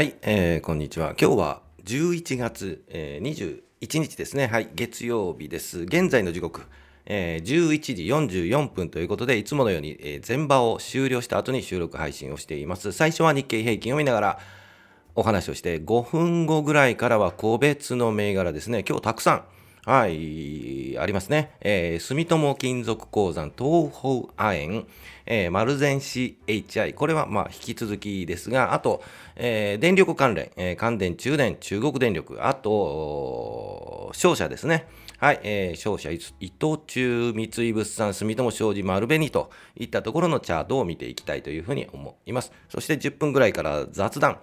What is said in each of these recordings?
はい、えー、こんにちは。今日は11月、えー、21日ですね。はい、月曜日です。現在の時刻、えー、11時44分ということで、いつものように、えー、前場を終了した後に収録配信をしています。最初は日経平均を見ながらお話をして、5分後ぐらいからは個別の銘柄ですね。今日たくさん、はい、ありますね。えー、住友金属鉱山、東方亜鉛、えー、丸善 CHI、これはまあ引き続きですが、あと、えー、電力関連、えー、関電、中電、中国電力、あと、商社ですね。はい、えー、商社、伊藤忠、三井物産、住友商事、丸紅といったところのチャートを見ていきたいというふうに思います。そして10分ぐらいから雑談。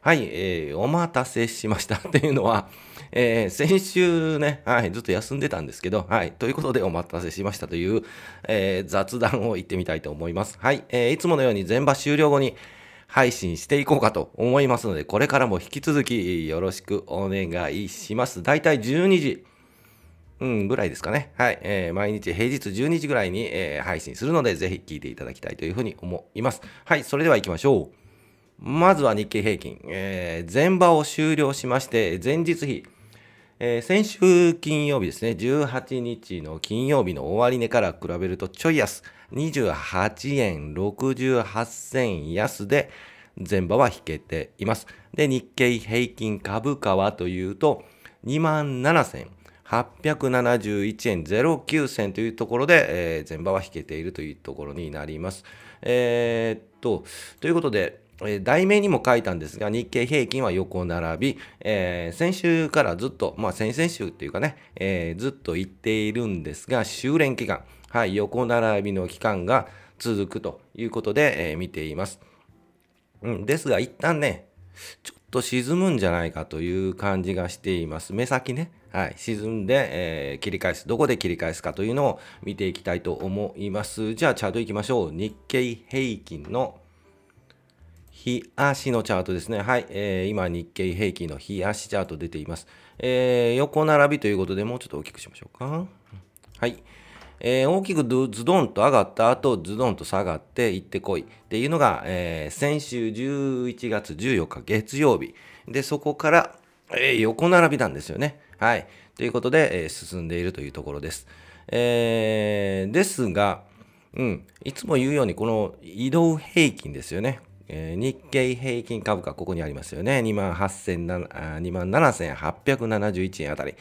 はい、えー、お待たせしましたっていうのは、えー、先週ね、はい、ずっと休んでたんですけど、はい、ということでお待たせしましたという、えー、雑談を言ってみたいと思います。はい、えー、いつものように全場終了後に配信していこうかと思いますので、これからも引き続きよろしくお願いします。だいたい12時。うん、ぐらいですかね。はい。えー、毎日平日12時ぐらいに、えー、配信するので、ぜひ聞いていただきたいというふうに思います。はい。それでは行きましょう。まずは日経平均。えー、前場を終了しまして、前日比。えー、先週金曜日ですね、18日の金曜日の終値から比べるとちょい安、28円68銭安で前場は引けています。で、日経平均株価はというと、2万7千871円09銭というところで、えー、前場は引けているというところになります。えー、っと、ということで、え題名にも書いたんですが、日経平均は横並び、えー、先週からずっと、まあ先々週っていうかね、えー、ずっと言っているんですが、修練期間、はい、横並びの期間が続くということで、えー、見ています。うん、ですが、一旦ね、ちょっと沈むんじゃないかという感じがしています。目先ね、はい、沈んで、えー、切り返す。どこで切り返すかというのを見ていきたいと思います。じゃあ、チャートいきましょう。日経平均の日足のチャートですね。はい。えー、今、日経平均の日足チャート出ています。えー、横並びということで、もうちょっと大きくしましょうか。はい。えー、大きくズドンと上がった後、ズドンと下がって行ってこいっていうのが、えー、先週11月14日月曜日。で、そこから、えー、横並びなんですよね。はい。ということで、えー、進んでいるというところです。えー、ですが、うん、いつも言うように、この移動平均ですよね。えー、日経平均株価、ここにありますよね。27,871円あたり。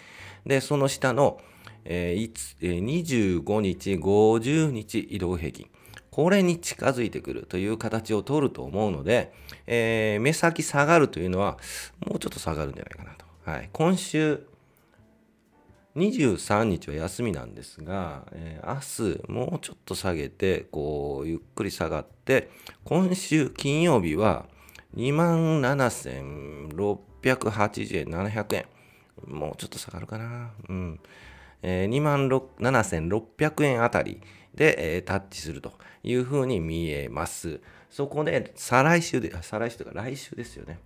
で、その下の、えー、25日、50日移動平均。これに近づいてくるという形を取ると思うので、えー、目先下がるというのは、もうちょっと下がるんじゃないかなと。はい、今週、23日は休みなんですが、えー、明日もうちょっと下げて、こう、ゆっくり下がって、今週金曜日は27,680円、700円。もうちょっと下がるかな。うん。えー、27,600円あたりで、えー、タッチするというふうに見えます。そこで、再来週で、再来週というか来週ですよね。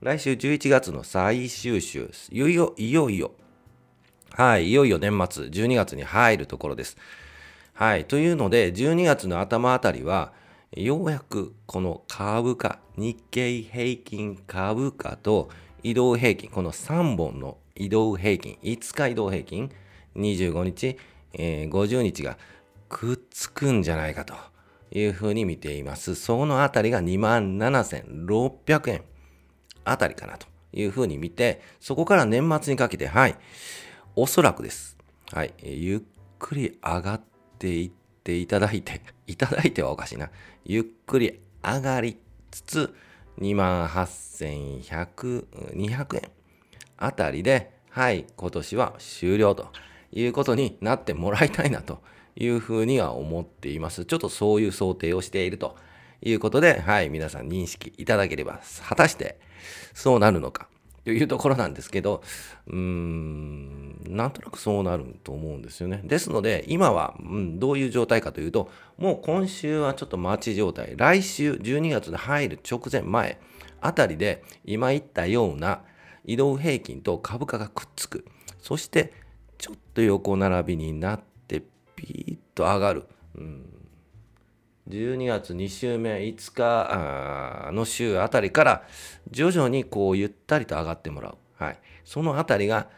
来週11月の最終週、いよいよ、いよいよ、はい、いよいよ年末、12月に入るところです。はい、というので、12月の頭あたりは、ようやくこの株価、日経平均株価と移動平均、この3本の移動平均、5日移動平均、25日、えー、50日がくっつくんじゃないかというふうに見ています。そのあたりが27,600円あたりかなというふうに見て、そこから年末にかけて、はい、おそらくです。はい。ゆっくり上がっていっていただいて、いただいてはおかしいな。ゆっくり上がりつつ、28,100、200円あたりで、はい、今年は終了ということになってもらいたいなというふうには思っています。ちょっとそういう想定をしているということで、はい、皆さん認識いただければ、果たしてそうなるのか。というところなんですけど、うーん、なんとなくそうなると思うんですよね。ですので、今は、うん、どういう状態かというと、もう今週はちょっと待ち状態、来週12月に入る直前前あたりで、今言ったような移動平均と株価がくっつく。そして、ちょっと横並びになって、ピーッと上がる。うん12月2週目5日の週あたりから徐々にこうゆったりと上がってもらう。はい。そのあたりが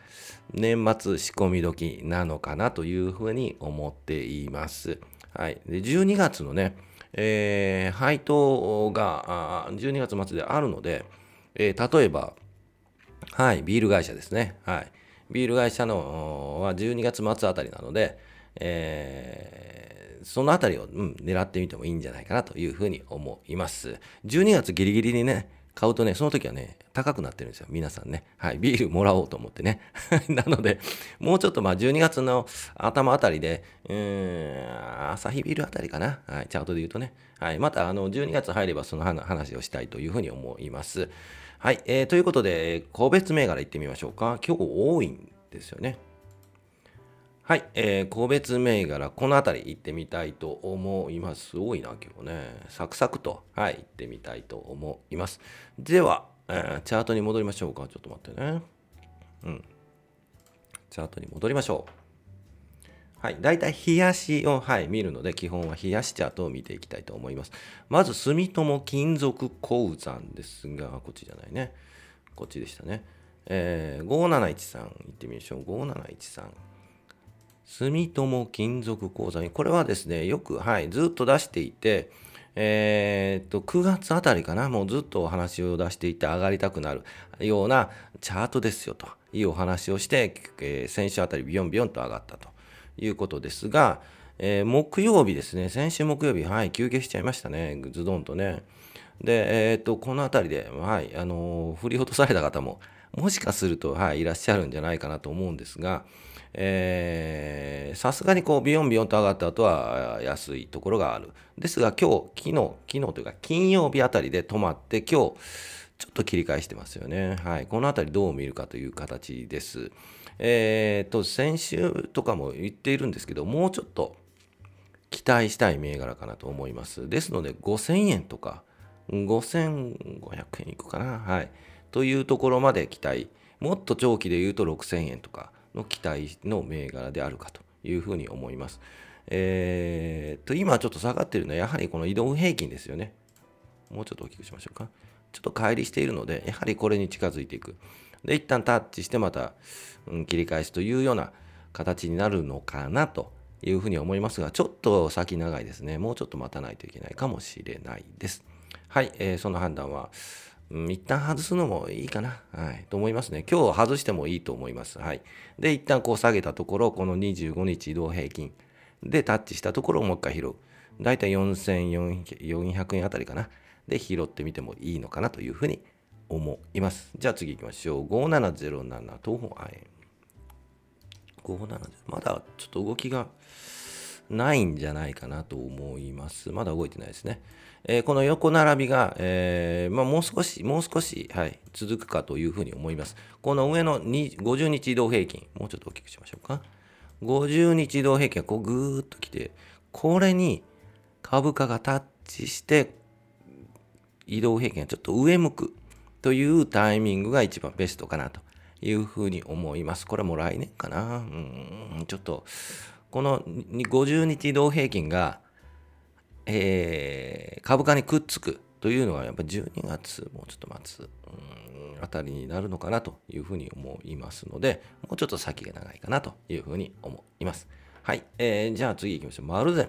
年末仕込み時なのかなというふうに思っています。はい。で、12月のね、えー、配当が12月末であるので、えー、例えば、はい、ビール会社ですね。はい。ビール会社のは12月末あたりなので、えー、そのあたりを、うん、狙ってみてもいいんじゃないかなというふうに思います。12月ギリギリにね、買うとね、その時はね、高くなってるんですよ。皆さんね。はい。ビールもらおうと思ってね。なので、もうちょっとまあ12月の頭あたりで、うーん、朝日ビールあたりかな。はい。チャートで言うとね。はい。また、あの、12月入ればその話をしたいというふうに思います。はい。えー、ということで、個別銘柄いってみましょうか。今日多いんですよね。はい、えー、個別銘柄、この辺り行ってみたいと思います。多いな、今日ね。サクサクと、はい、行ってみたいと思います。では、えー、チャートに戻りましょうか。ちょっと待ってね。うん。チャートに戻りましょう。はい。だいたい冷やしを、はい、見るので、基本は冷やしチャートを見ていきたいと思います。まず、住友金属鉱山ですが、こっちじゃないね。こっちでしたね。えー、5713行ってみましょう。5713。住友金属鉱山これはですね、よく、はい、ずっと出していて、えー、っと、9月あたりかな、もうずっとお話を出していて上がりたくなるようなチャートですよというお話をして、えー、先週あたりビヨンビヨンと上がったということですが、えー、木曜日ですね、先週木曜日、はい、休憩しちゃいましたね、ズドンとね。で、えー、っと、このあたりで、はい、あの振り落とされた方も、もしかすると、はい、いらっしゃるんじゃないかなと思うんですが、さすがにこうビヨンビヨンと上がった後は安いところがある。ですが今日、昨日、昨日というか金曜日あたりで止まって今日ちょっと切り返してますよね。はい。このあたりどう見るかという形です。えー、と、先週とかも言っているんですけど、もうちょっと期待したい銘柄かなと思います。ですので5000円とか5500円いくかな。はい。というところまで期待。もっと長期で言うと6000円とかの期待の銘柄であるかというふうに思います。えー、と、今ちょっと下がっているのはやはりこの移動平均ですよね。もうちょっと大きくしましょうか。ちょっと乖離しているので、やはりこれに近づいていく。で、一旦タッチしてまた、うん、切り返すというような形になるのかなというふうに思いますが、ちょっと先長いですね。もうちょっと待たないといけないかもしれないです。はい、えー、その判断は、うん、一旦外すのもいいかな、はい、と思いますね。今日外してもいいと思います。はい。で、一旦こう下げたところ、この25日移動平均でタッチしたところをもう一回拾う。だいたい4400円あたりかな。で、拾ってみてもいいのかなというふうに思います。じゃあ次行きましょう。5707東方亜鉛。570まだちょっと動きがないんじゃないかなと思います。まだ動いてないですね。えー、この横並びが、えーまあ、もう少し、もう少し、はい、続くかというふうに思います。この上の50日移動平均、もうちょっと大きくしましょうか。50日移動平均がこうぐーっときて、これに株価がタッチして、移動平均がちょっと上向くというタイミングが一番ベストかなというふうに思います。これも来年かな。うん、ちょっと、この50日移動平均がえー、株価にくっつくというのはやっぱ12月もうちょっと待つ、うん、あたりになるのかなというふうに思いますので、もうちょっと先が長いかなというふうに思います。はい。えー、じゃあ次行きましょう。マルゼン。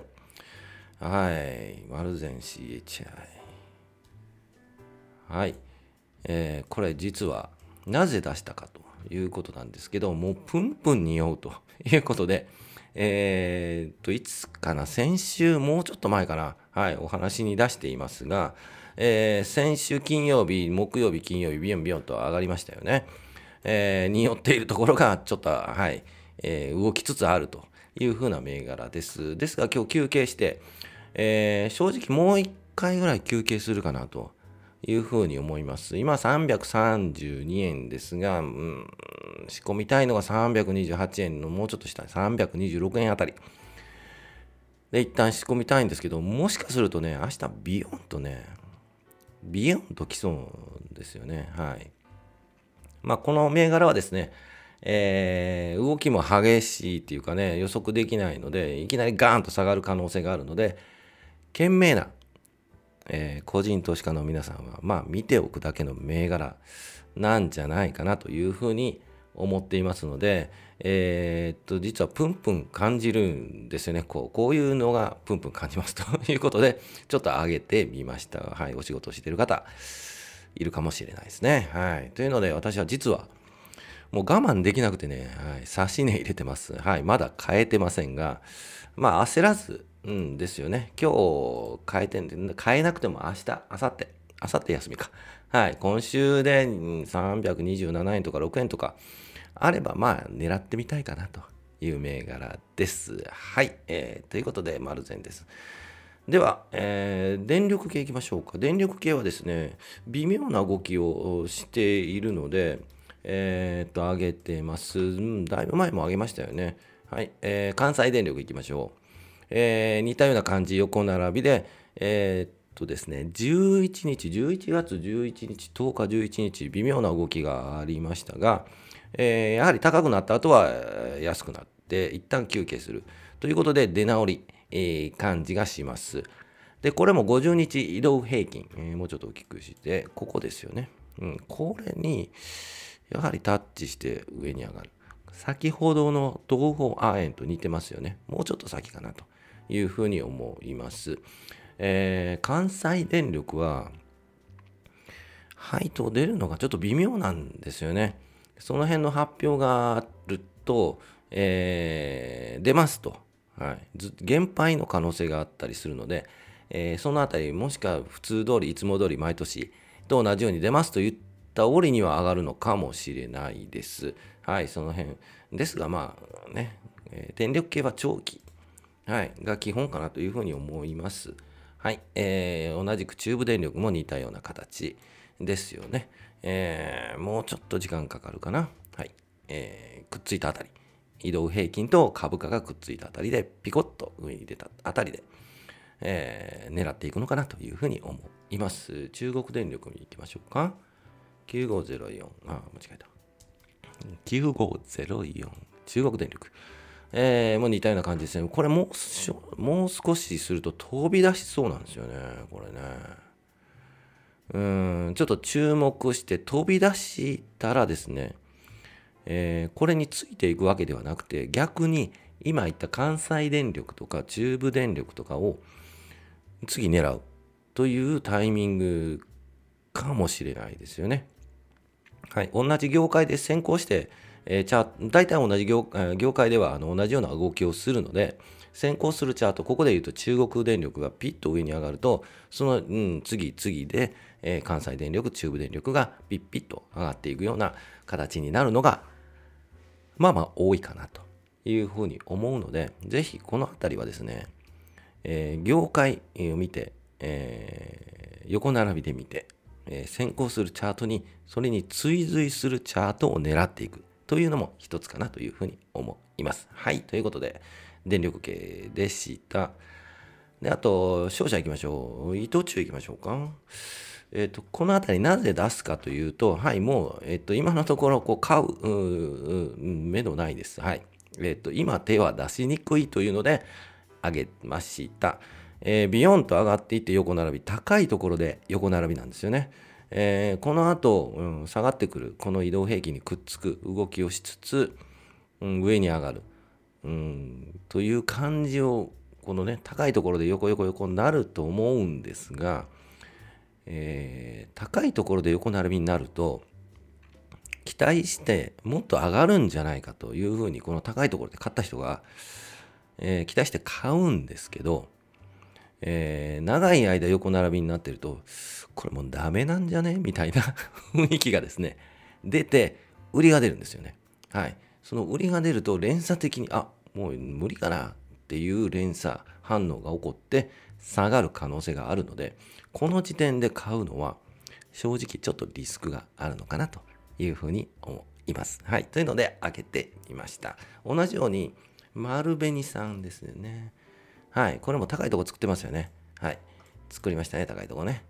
はい。マルゼン CHI。はい。えー、これ実はなぜ出したかということなんですけど、もうプンプンに酔うということで、えー、っと、いつかな、先週、もうちょっと前かな、はい、お話に出していますが、えー、先週金曜日、木曜日、金曜日、ビヨンビヨンと上がりましたよね。えー、によっているところが、ちょっと、はい、えー、動きつつあるというふうな銘柄です。ですが、今日休憩して、えー、正直もう一回ぐらい休憩するかなというふうに思います。今332円ですが、うん、仕込みたいのが328円のもうちょっと下、326円あたり。で、一旦仕込みたいんですけど、もしかするとね、明日ビヨンとね、ビヨンと来そうですよね。はい。まあ、この銘柄はですね、えー、動きも激しいっていうかね、予測できないので、いきなりガーンと下がる可能性があるので、賢明な、えー、個人投資家の皆さんは、まあ、見ておくだけの銘柄なんじゃないかなというふうに思っていますので、えー、っと、実はプンプン感じるんですよね。こう、こういうのがプンプン感じますということで、ちょっと上げてみました。はい、お仕事をしている方、いるかもしれないですね。はい。というので、私は実は、もう我慢できなくてね、はい、差し値入れてます。はい、まだ変えてませんが、まあ焦らず、うんですよね。今日変えてんで、変えなくても明日、明後日、明後日休みか。はい、今週で327円とか6円とかあれば、まあ狙ってみたいかなという銘柄です。はい、えー、ということで、丸善です。では、えー、電力系いきましょうか。電力系はですね、微妙な動きをしているので、えー、っと、上げてます。うん、だいぶ前も上げましたよね。はい、えー、関西電力いきましょう。えー、似たような感じ、横並びで、えー、っとですね、11日、11月11日、10日、11日、微妙な動きがありましたが、えー、やはり高くなった後は安くなって、一旦休憩する。ということで、出直り、えー、感じがします。で、これも50日移動平均、えー、もうちょっと大きくして、ここですよね。うん、これに、やはりタッチして上に上がる。先ほどの東方亜鉛と似てますよね。もうちょっと先かなというふうに思います。えー、関西電力は、配当出るのがちょっと微妙なんですよね。その辺の発表があると、えー、出ますと。はい、減配の可能性があったりするので、えー、そのあたり、もしくは普通通り、いつも通り毎年と同じように出ますと言った折には上がるのかもしれないです。はい、その辺。ですが、まあね、えー、電力系は長期、はい、が基本かなというふうに思います。はい、えー、同じく中部電力も似たような形ですよね。えー、もうちょっと時間かかるかな。はい、えー、くっついたあたり。移動平均と株価がくっついたあたりで、ピコッと上に出たあたりで、えー、狙っていくのかなというふうに思います。中国電力に行きましょうか。9504、あ、間違えた。9504、中国電力。えー、もう似たような感じですね。これもう、もう少しすると飛び出しそうなんですよね。これね。うん、ちょっと注目して飛び出したらですね、えー、これについていくわけではなくて逆に今言った関西電力とか中部電力とかを次狙うというタイミングかもしれないですよね。はい、同じ業界で先行して、えー、チャ大体同じ業業界ではあの同じような動きをするので先行するチャートここで言うと中国電力がピッと上に上がるとその、うん、次々で、えー、関西電力中部電力がピッピッと上がっていくような形になるのがまあまあ多いかなというふうに思うので、ぜひこの辺りはですね、えー、業界を見て、えー、横並びで見て、え、先行するチャートに、それに追随するチャートを狙っていく。というのも一つかなというふうに思います。はい。ということで、電力系でした。で、あと、商社行きましょう。伊藤忠行きましょうか。えーと、この辺りなぜ出すかというと、はい、もう、えーと、今のところこう買うう目のないです。はいえーと。今手は出しにくいというので上げました。えー、ビヨンと上がっていって横並び、高いところで横並びなんですよね。えー、この後、うん、下がってくる、この移動平均にくっつく動きをしつつ、うん、上に上がる、うん、という感じを、このね、高いところで横横横になると思うんですが、えー、高いところで横並びになると期待してもっと上がるんじゃないかというふうにこの高いところで買った人が、えー、期待して買うんですけど、えー、長い間横並びになってるとこれもうダメなんじゃね？みたいな 雰囲気がですね出て売りが出るんですよね。はい。その売りが出ると連鎖的にあもう無理かな？っていう連鎖反応が起こって下がる可能性があるのでこの時点で買うのは正直ちょっとリスクがあるのかな？というふうに思います。はい。というので開けてみました。同じように丸紅さんですよね。はい。これも高いとこ作ってますよね。はい。作りましたね、高いとこね。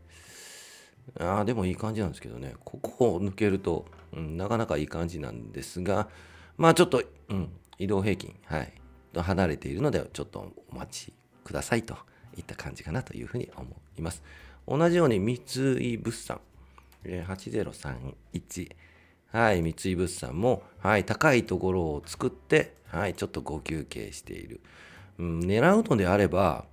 ああ、でもいい感じなんですけどね。ここを抜けると、うん、なかなかいい感じなんですが、まあちょっと、うん、移動平均、はい。と離れているので、ちょっとお待ちくださいといった感じかなというふうに思います。同じように三井物産、8031、はい、三井物産も、はい、高いところを作って、はい、ちょっとご休憩している。うん、狙うのであれば、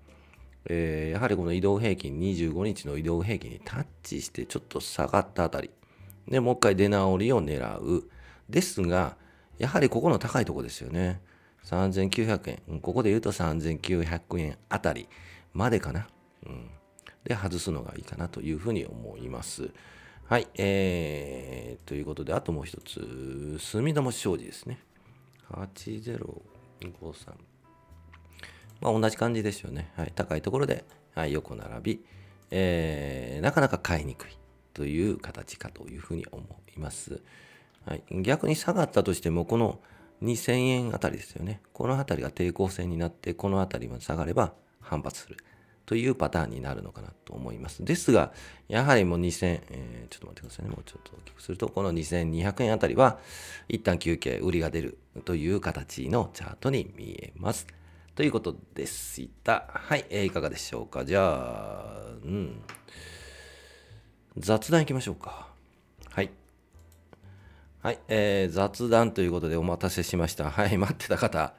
えー、やはりこの移動平均、25日の移動平均にタッチしてちょっと下がったあたり、で、もう一回出直りを狙う。ですが、やはりここの高いとこですよね。3900円。ここで言うと3900円あたりまでかな。うん、で、外すのがいいかなというふうに思います。はい。えー、ということで、あともう一つ、住友商事ですね。8053。まあ、同じ感じですよね。はい、高いところで、はい、横並び、えー、なかなか買いにくいという形かというふうに思います。はい、逆に下がったとしても、この2000円あたりですよね。このあたりが抵抗線になって、このあたりまで下がれば反発するというパターンになるのかなと思います。ですが、やはりもう2000、えー、ちょっと待ってくださいね。もうちょっと大きくすると、この2200円あたりは、一旦休憩、売りが出るという形のチャートに見えます。ということでした。はい、えー、いかがでしょうか？じゃあ、うん。雑談いきましょうか。はい。はい、えー、雑談ということでお待たせしました。はい、待ってた方、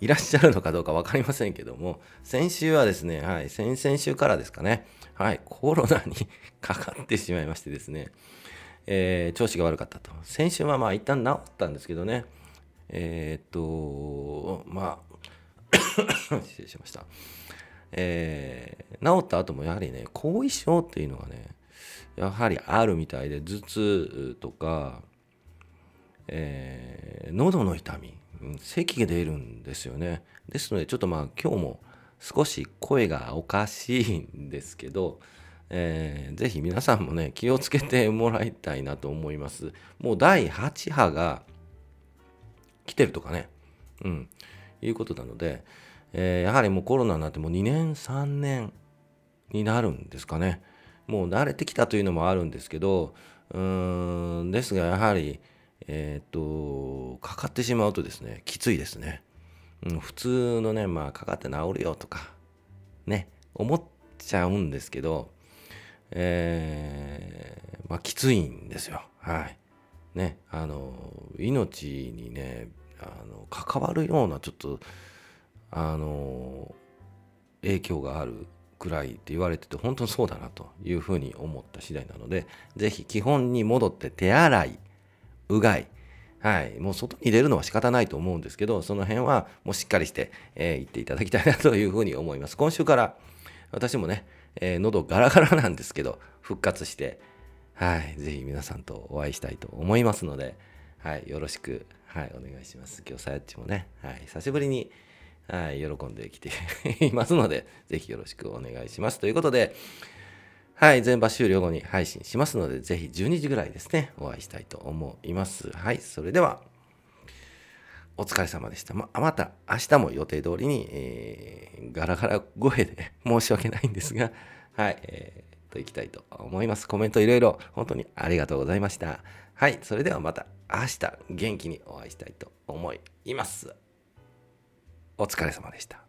いらっしゃるのかどうか分かりませんけども、先週はですね、はい、先々週からですかね、はい、コロナに かかってしまいましてですね、えー、調子が悪かったと。先週はまあ一旦治ったんですけどね、えー、っと、まあ、失礼しました。えー、治った後もやはりね、後遺症っていうのがね、やはりあるみたいで、頭痛とか、えー、喉の痛み、咳が出るんですよね。ですので、ちょっとまあ今日も少し声がおかしいんですけど、えー、ぜひ皆さんもね、気をつけてもらいたいなと思います。もう第8波が来てるとかね。うん。いうことなので、えー、やはりもうコロナになってもう2年3年になるんですかね。もう慣れてきたというのもあるんですけどうーんですがやはりえっ、とかかってしまうとですねきついですね、うん、普通のねまあかかって治るよとかね思っちゃうんですけどえー、まあきついんですよ。はい。ねあの命にねあの関わるようなちょっとあの影響があるくらいって言われてて本当にそうだなというふうに思った次第なので是非基本に戻って手洗いうがいはいもう外に出るのは仕方ないと思うんですけどその辺はもうしっかりして、えー、言っていただきたいなというふうに思います今週から私もね、えー、喉ガラガラなんですけど復活してはい是非皆さんとお会いしたいと思いますのではいよろしくはい、お願いします。今日さやっちもね、はい、久しぶりに、はい、喜んできていますので、ぜひよろしくお願いします。ということで、はい、全場終了後に配信しますので、ぜひ12時ぐらいですね、お会いしたいと思います。はい、それでは、お疲れ様でした。まあ、また明日も予定通りに、えー、ガラガラ声で申し訳ないんですが、はい、えー、と行きたいと思います。コメントいろいろ本当にありがとうございました。はい、それではまた明日元気にお会いしたいと思います。お疲れ様でした。